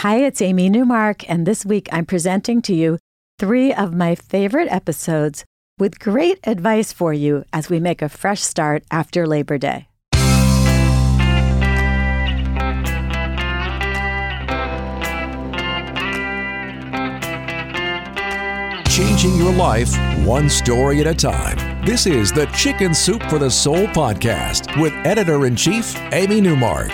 Hi, it's Amy Newmark, and this week I'm presenting to you three of my favorite episodes with great advice for you as we make a fresh start after Labor Day. Changing your life one story at a time. This is the Chicken Soup for the Soul podcast with editor in chief, Amy Newmark.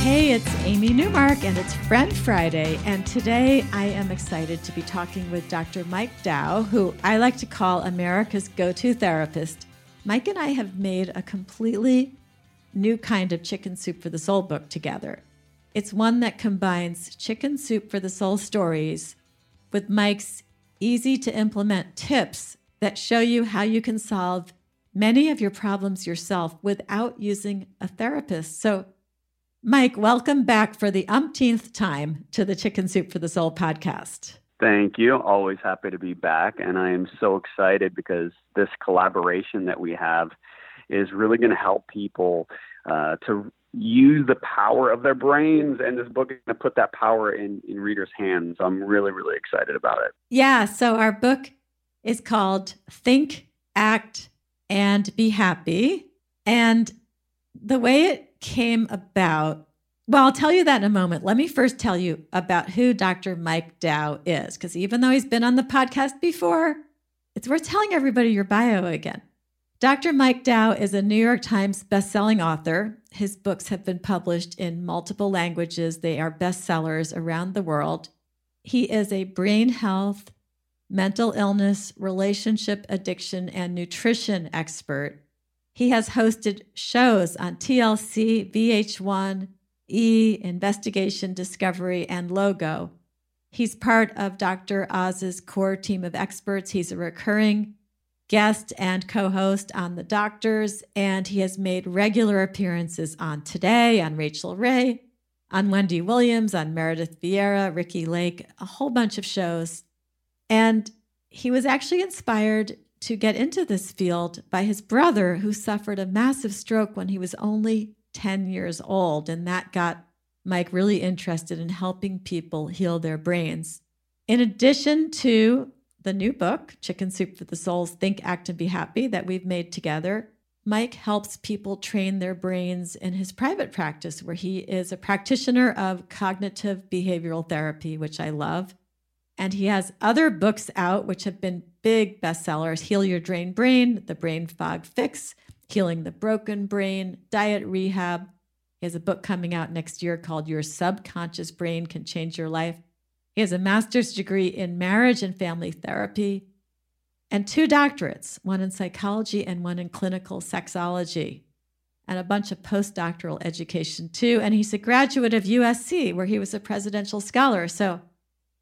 Hey, it's Amy Newmark, and it's Friend Friday. And today I am excited to be talking with Dr. Mike Dow, who I like to call America's go to therapist. Mike and I have made a completely new kind of Chicken Soup for the Soul book together. It's one that combines Chicken Soup for the Soul stories with Mike's easy to implement tips that show you how you can solve many of your problems yourself without using a therapist. So, Mike, welcome back for the umpteenth time to the Chicken Soup for the Soul podcast. Thank you. Always happy to be back. And I am so excited because this collaboration that we have is really going to help people uh, to use the power of their brains and this book is going to put that power in, in readers hands i'm really really excited about it yeah so our book is called think act and be happy and the way it came about well i'll tell you that in a moment let me first tell you about who dr mike dow is because even though he's been on the podcast before it's worth telling everybody your bio again Dr. Mike Dow is a New York Times bestselling author. His books have been published in multiple languages. They are bestsellers around the world. He is a brain health, mental illness, relationship addiction, and nutrition expert. He has hosted shows on TLC, VH1, E, Investigation Discovery, and Logo. He's part of Dr. Oz's core team of experts. He's a recurring guest and co host on The Doctors, and he has made regular appearances on Today, on Rachael Ray, on Wendy Williams, on Meredith Vieira, Ricki Lake, a whole bunch of shows. And he was actually inspired to get into this field by his brother, who suffered a massive stroke when he was only 10 years old. And that got Mike really interested in helping people heal their brains. In addition to the new book, Chicken Soup for the Soul's Think, Act, and Be Happy, that we've made together, Mike helps people train their brains in his private practice, where he is a practitioner of cognitive behavioral therapy, which I love. And he has other books out, which have been big bestsellers Heal Your Drained Brain, The Brain Fog Fix, Healing the Broken Brain, Diet Rehab. He has a book coming out next year called Your Subconscious Brain Can Change Your Life. He has a master's degree in marriage and family therapy and two doctorates, one in psychology and one in clinical sexology, and a bunch of postdoctoral education too. And he's a graduate of USC, where he was a presidential scholar. So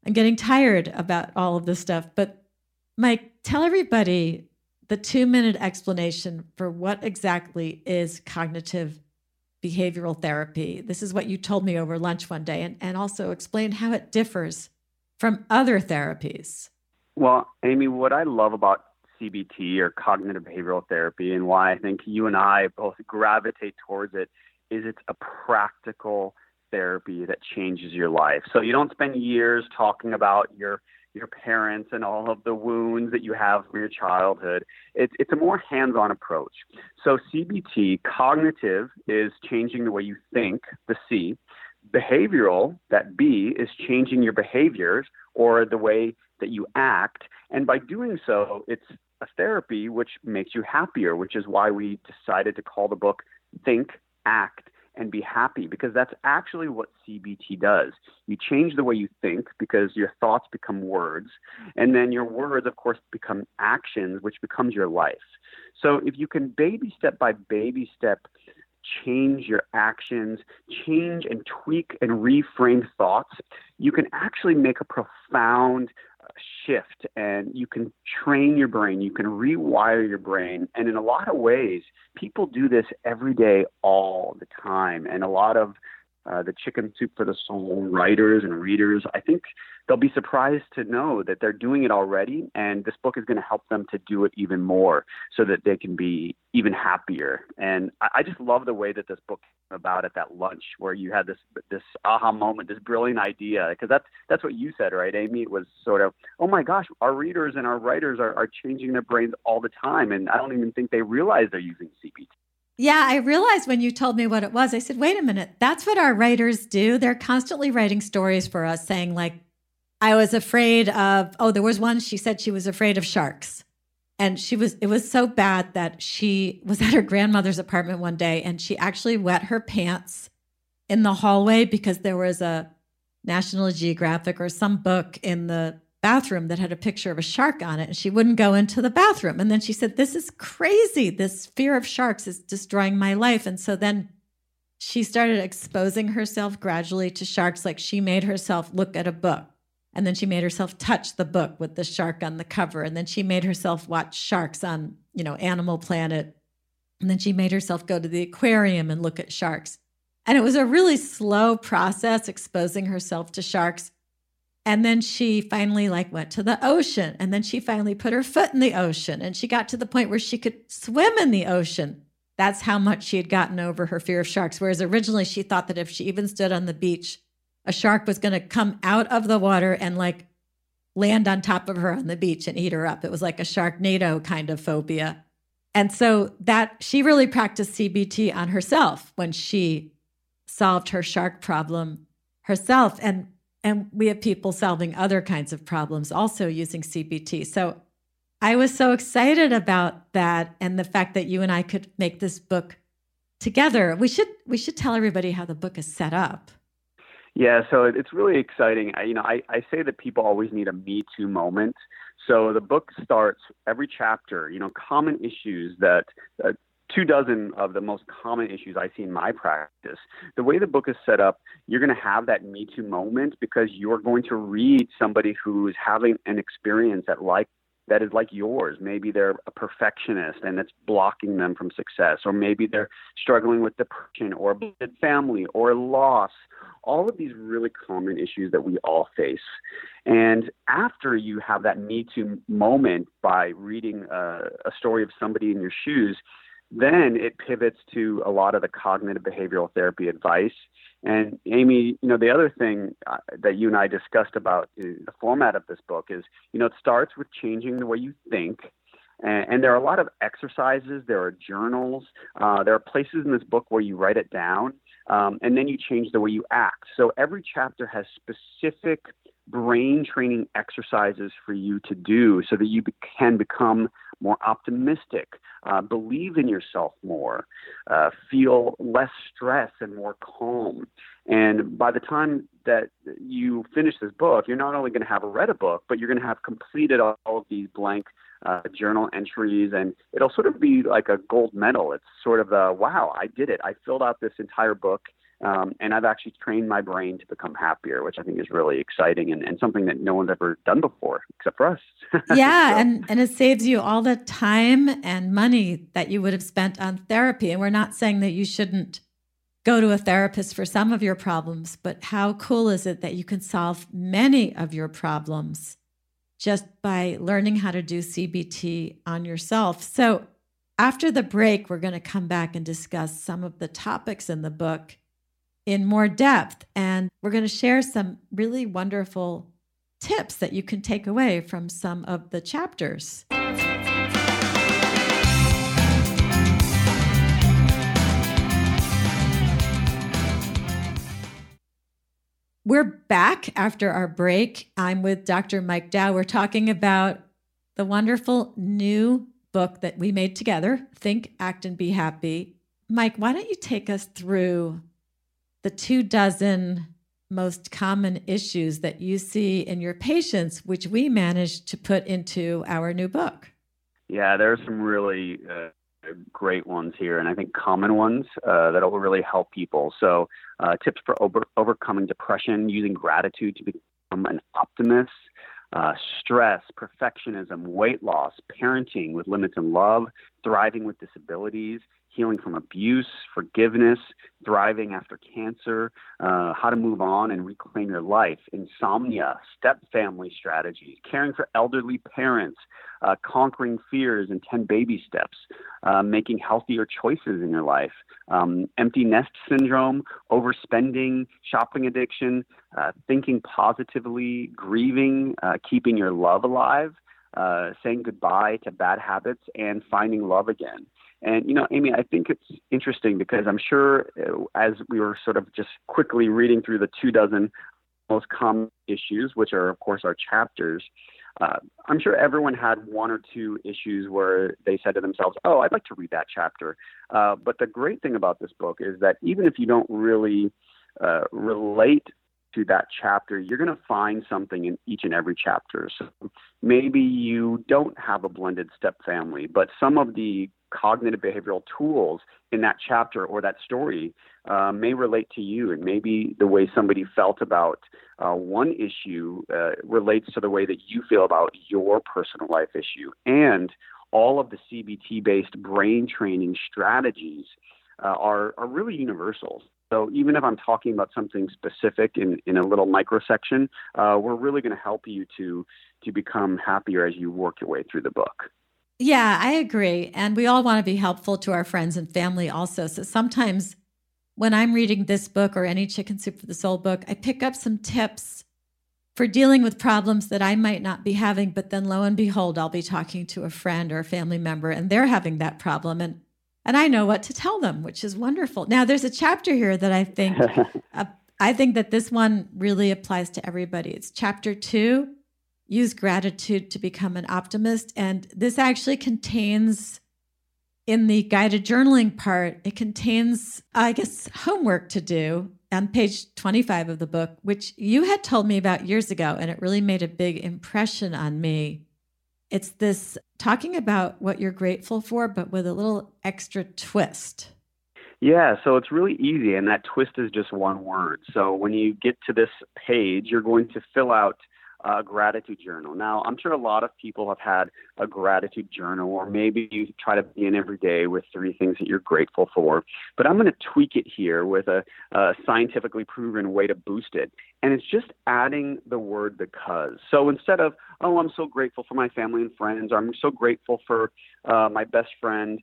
I'm getting tired about all of this stuff. But Mike, tell everybody the two minute explanation for what exactly is cognitive behavioral therapy. This is what you told me over lunch one day, and, and also explain how it differs from other therapies. Well, Amy, what I love about CBT or cognitive behavioral therapy and why I think you and I both gravitate towards it is it's a practical therapy that changes your life. So you don't spend years talking about your your parents and all of the wounds that you have from your childhood. It's, it's a more hands on approach. So, CBT, cognitive, is changing the way you think, the C. Behavioral, that B, is changing your behaviors or the way that you act. And by doing so, it's a therapy which makes you happier, which is why we decided to call the book Think, Act, and be happy because that's actually what CBT does. You change the way you think because your thoughts become words, and then your words, of course, become actions, which becomes your life. So if you can baby step by baby step change your actions, change and tweak and reframe thoughts, you can actually make a profound shift and you can train your brain, you can rewire your brain. And in a lot of ways, people do this every day, all the time. And a lot of uh, the Chicken Soup for the Soul writers and readers, I think they'll be surprised to know that they're doing it already, and this book is going to help them to do it even more so that they can be even happier. And I, I just love the way that this book came about at that lunch where you had this this aha moment, this brilliant idea, because that's that's what you said, right, Amy? It was sort of, oh my gosh, our readers and our writers are, are changing their brains all the time, and I don't even think they realize they're using CBT. Yeah, I realized when you told me what it was, I said, wait a minute, that's what our writers do. They're constantly writing stories for us saying, like, I was afraid of, oh, there was one, she said she was afraid of sharks. And she was, it was so bad that she was at her grandmother's apartment one day and she actually wet her pants in the hallway because there was a National Geographic or some book in the bathroom that had a picture of a shark on it and she wouldn't go into the bathroom. And then she said this is crazy. This fear of sharks is destroying my life. And so then she started exposing herself gradually to sharks like she made herself look at a book. And then she made herself touch the book with the shark on the cover. And then she made herself watch sharks on you know animal planet. And then she made herself go to the aquarium and look at sharks. And it was a really slow process exposing herself to sharks and then she finally like went to the ocean. And then she finally put her foot in the ocean. And she got to the point where she could swim in the ocean. That's how much she had gotten over her fear of sharks. Whereas originally she thought that if she even stood on the beach a shark was going to come out of the water and like land on top of her on the beach and eat her up. It was like a sharknado kind of phobia. And so that she really practiced cbt on herself when she solved her shark problem herself. And and we have people solving other kinds of problems also using CBT. So I was so excited about that and the fact that you and I could make this book together. We should we should tell everybody how the book is set up. Yeah, so it's really exciting. I, you know, I, I say that people always need a Me Too moment. So the book starts every chapter, you know, common issues that uh, two dozen of the most common issues I see in my practice. The way the book is set up, you're going to have that Me Too moment because you're going to read somebody who's having an experience that like that is like yours. Maybe they're a perfectionist and it's blocking them from success, or maybe they're struggling with depression or family or loss. All of these really common issues that we all face. And after you have that Me Too moment by reading a, a story of somebody in your shoes, then it pivots to a lot of the cognitive behavioral therapy advice. And Amy, you know, the other thing uh, that you and I discussed about the format of this book is, you know, it starts with changing the way you think. And, there are a lot of exercises, there are journals, uh, there are places in this book where you write it down, um, and then you change the way you act. So every chapter has specific brain training exercises for you to do so that you can become more optimistic, uh, believe in yourself more, uh, feel less stress and more calm. And by the time that you finish this book, you're not only going to have read a book, but you're going to have completed all of these blank uh, journal entries, and it'll sort of be like a gold medal. It's sort of the wow, I did it. I filled out this entire book um, and I've actually trained my brain to become happier, which I think is really exciting and, and something that no one's ever done before except for us. yeah. so. And, and it saves you all the time and money that you would have spent on therapy. And we're not saying that you shouldn't go to a therapist for some of your problems, but how cool is it that you can solve many of your problems just by learning how to do CBT on yourself? So, after the break, we're going to come back and discuss some of the topics in the book in more depth. And we're going to share some really wonderful tips that you can take away from some of the chapters. We're back after our break. I'm with Dr. Mike Dow. We're talking about the wonderful new book that we made together Think, Act, and Be Happy. Mike, why don't you take us through the two dozen most common issues that you see in your patients, which we managed to put into our new book. Yeah, there are some really uh, great ones here, and I think common ones uh, that will really help people. So, uh, tips for over- overcoming depression, using gratitude to become an optimist, uh, stress, perfectionism, weight loss, parenting with limits and love, thriving with disabilities, healing from abuse, forgiveness, thriving after cancer, uh, how to move on and reclaim your life, insomnia, step family strategies, caring for elderly parents, uh, conquering fears and 10 baby steps, uh, making healthier choices in your life, um, empty nest syndrome, overspending, shopping addiction, uh, thinking positively, grieving, uh, keeping your love alive. Uh, saying goodbye to bad habits and finding love again. And, you know, Amy, I think it's interesting because I'm sure uh, as we were sort of just quickly reading through the two dozen most common issues, which are, of course, our chapters, uh, I'm sure everyone had one or two issues where they said to themselves, oh, I'd like to read that chapter. Uh, but the great thing about this book is that even if you don't really uh, relate to that chapter, you're going to find something in each and every chapter. So maybe you don't have a blended step family, but some of the cognitive behavioral tools in that chapter or that story uh, may relate to you, and maybe the way somebody felt about uh, one issue uh, relates to the way that you feel about your personal life issue. And all of the CBT based brain training strategies uh, are, are really universal. So even if I'm talking about something specific in, in a little microsection, uh, we're really going to help you to to become happier as you work your way through the book. Yeah, I agree. And we all want to be helpful to our friends and family also. So sometimes when I'm reading this book or any Chicken Soup for the Soul book, I pick up some tips for dealing with problems that I might not be having. But then lo and behold, I'll be talking to a friend or a family member and they're having that problem. And and I know what to tell them, which is wonderful. Now, there's a chapter here that I think uh, I think that this one really applies to everybody. It's chapter two use gratitude to become an optimist. And this actually contains, in the guided journaling part, it contains, I guess, homework to do on page 25 of the book, which you had told me about years ago, and it really made a big impression on me. It's this talking about what you're grateful for, but with a little extra twist. Yeah, so it's really easy, and that twist is just one word. So when you get to this page, you're going to fill out a gratitude journal. Now, I'm sure a lot of people have had a gratitude journal, or maybe you try to begin every day with three things that you're grateful for. But I'm going to tweak it here with a, a scientifically proven way to boost it. And it's just adding the word because. So instead of, oh, I'm so grateful for my family and friends, or I'm so grateful for uh, my best friend,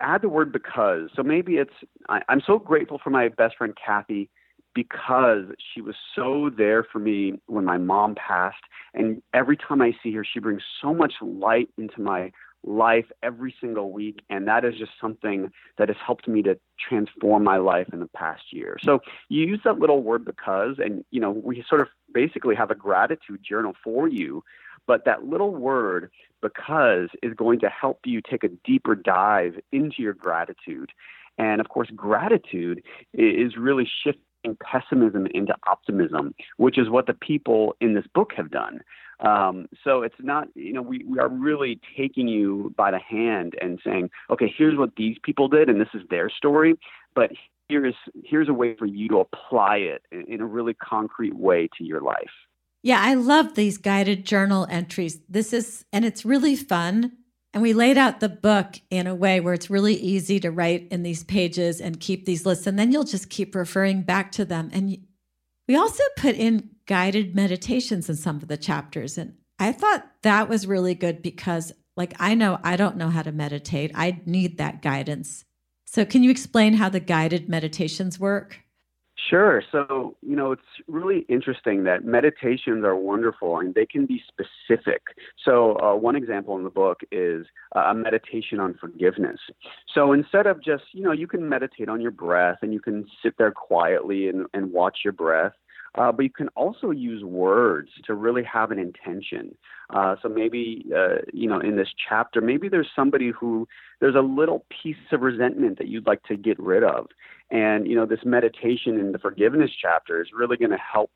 add the word because. So maybe it's, I, I'm so grateful for my best friend Kathy because she was so there for me when my mom passed. And every time I see her, she brings so much light into my life every single week. And that is just something that has helped me to transform my life in the past year. So you use that little word because, and, you know, we sort of basically have a gratitude journal for you. But that little word, because, is going to help you take a deeper dive into your gratitude. And of course, gratitude is really shifting pessimism into optimism, which is what the people in this book have done. Um, so it's not, you know, we, we are really taking you by the hand and saying, okay, here's what these people did, and this is their story, but here's here's a way for you to apply it in, in a really concrete way to your life. Yeah, I love these guided journal entries. This is, and it's really fun and we laid out the book in a way where it's really easy to write in these pages and keep these lists. And then you'll just keep referring back to them. And we also put in guided meditations in some of the chapters. And I thought that was really good because, like, I know I don't know how to meditate, I need that guidance. So, can you explain how the guided meditations work? Sure. So, you know, it's really interesting that meditations are wonderful and they can be specific. So, uh, one example in the book is a meditation on forgiveness. So, instead of just, you know, you can meditate on your breath and you can sit there quietly and, and watch your breath. Uh, but you can also use words to really have an intention. Uh, so maybe, uh, you know, in this chapter, maybe there's somebody who there's a little piece of resentment that you'd like to get rid of. And, you know, this meditation in the forgiveness chapter is really going to help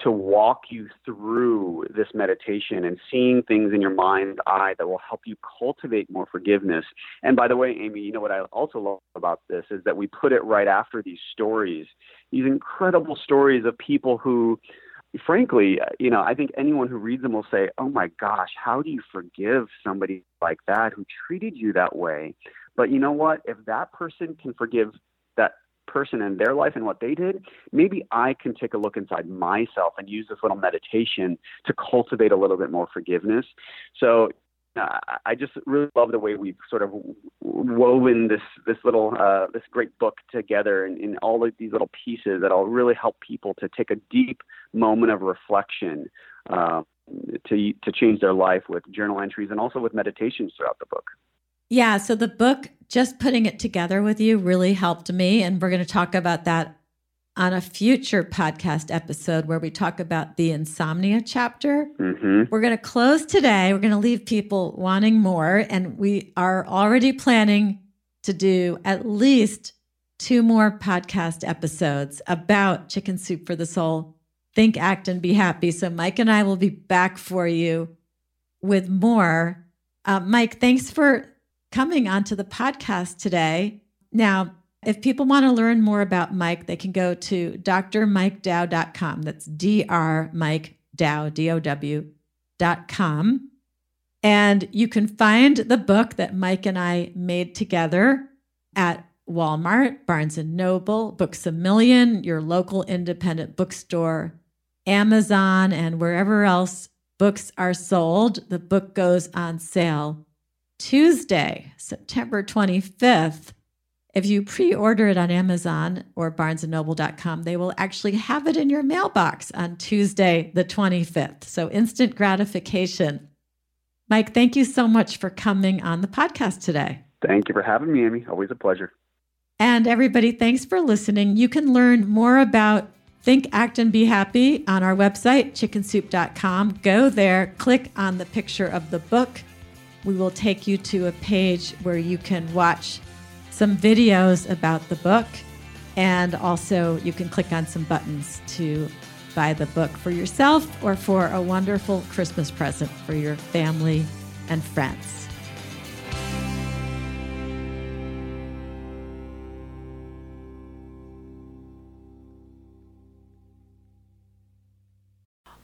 to walk you through this meditation and seeing things in your mind's eye that will help you cultivate more forgiveness. And by the way, Amy, you know what I also love about this is that we put it right after these stories, these incredible stories of people who, frankly, you know, I think anyone who reads them will say, oh my gosh, how do you forgive somebody like that who treated you that way? But you know what? If that person can forgive that person and their life and what they did, maybe I can take a look inside myself and use this little meditation to cultivate a little bit more forgiveness. So uh, I just really love the way we've sort of woven this this little uh, this great book together in, in all of these little pieces that'll really help people to take a deep moment of reflection uh, to to change their life with journal entries and also with meditations throughout the book. Yeah, so the book, just putting it together with you, really helped me, and we're going to talk about that on a future podcast episode where we talk about the insomnia chapter. Mm-hmm. We're going to close today. We're going to leave people wanting more. And we are already planning to do at least two more podcast episodes about Chicken Soup for the Soul. Think, act, and be happy. So, Mike and I will be back for you with more. Uh, Mike, thanks for coming onto the podcast today. Now, if people want to learn more about Mike, they can go to drmikedow.com. That's D-R Mike Dow, dot com. And you can find the book that Mike and I made together at Walmart, Barnes and Noble, Books a Million, your local independent bookstore, Amazon, and wherever else books are sold. The book goes on sale Tuesday, September 25th if you pre-order it on Amazon or barnesandnoble.com, they will actually have it in your mailbox on Tuesday, the 25th. So instant gratification. Mike, thank you so much for coming on the podcast today. Thank you for having me, Amy. Always a pleasure. And everybody, thanks for listening. You can learn more about Think, Act, and Be Happy on our website, chickensoup.com. Go there, click on the picture of the book. We will take you to a page where you can watch some videos about the book, and also you can click on some buttons to buy the book for yourself or for a wonderful Christmas present for your family and friends.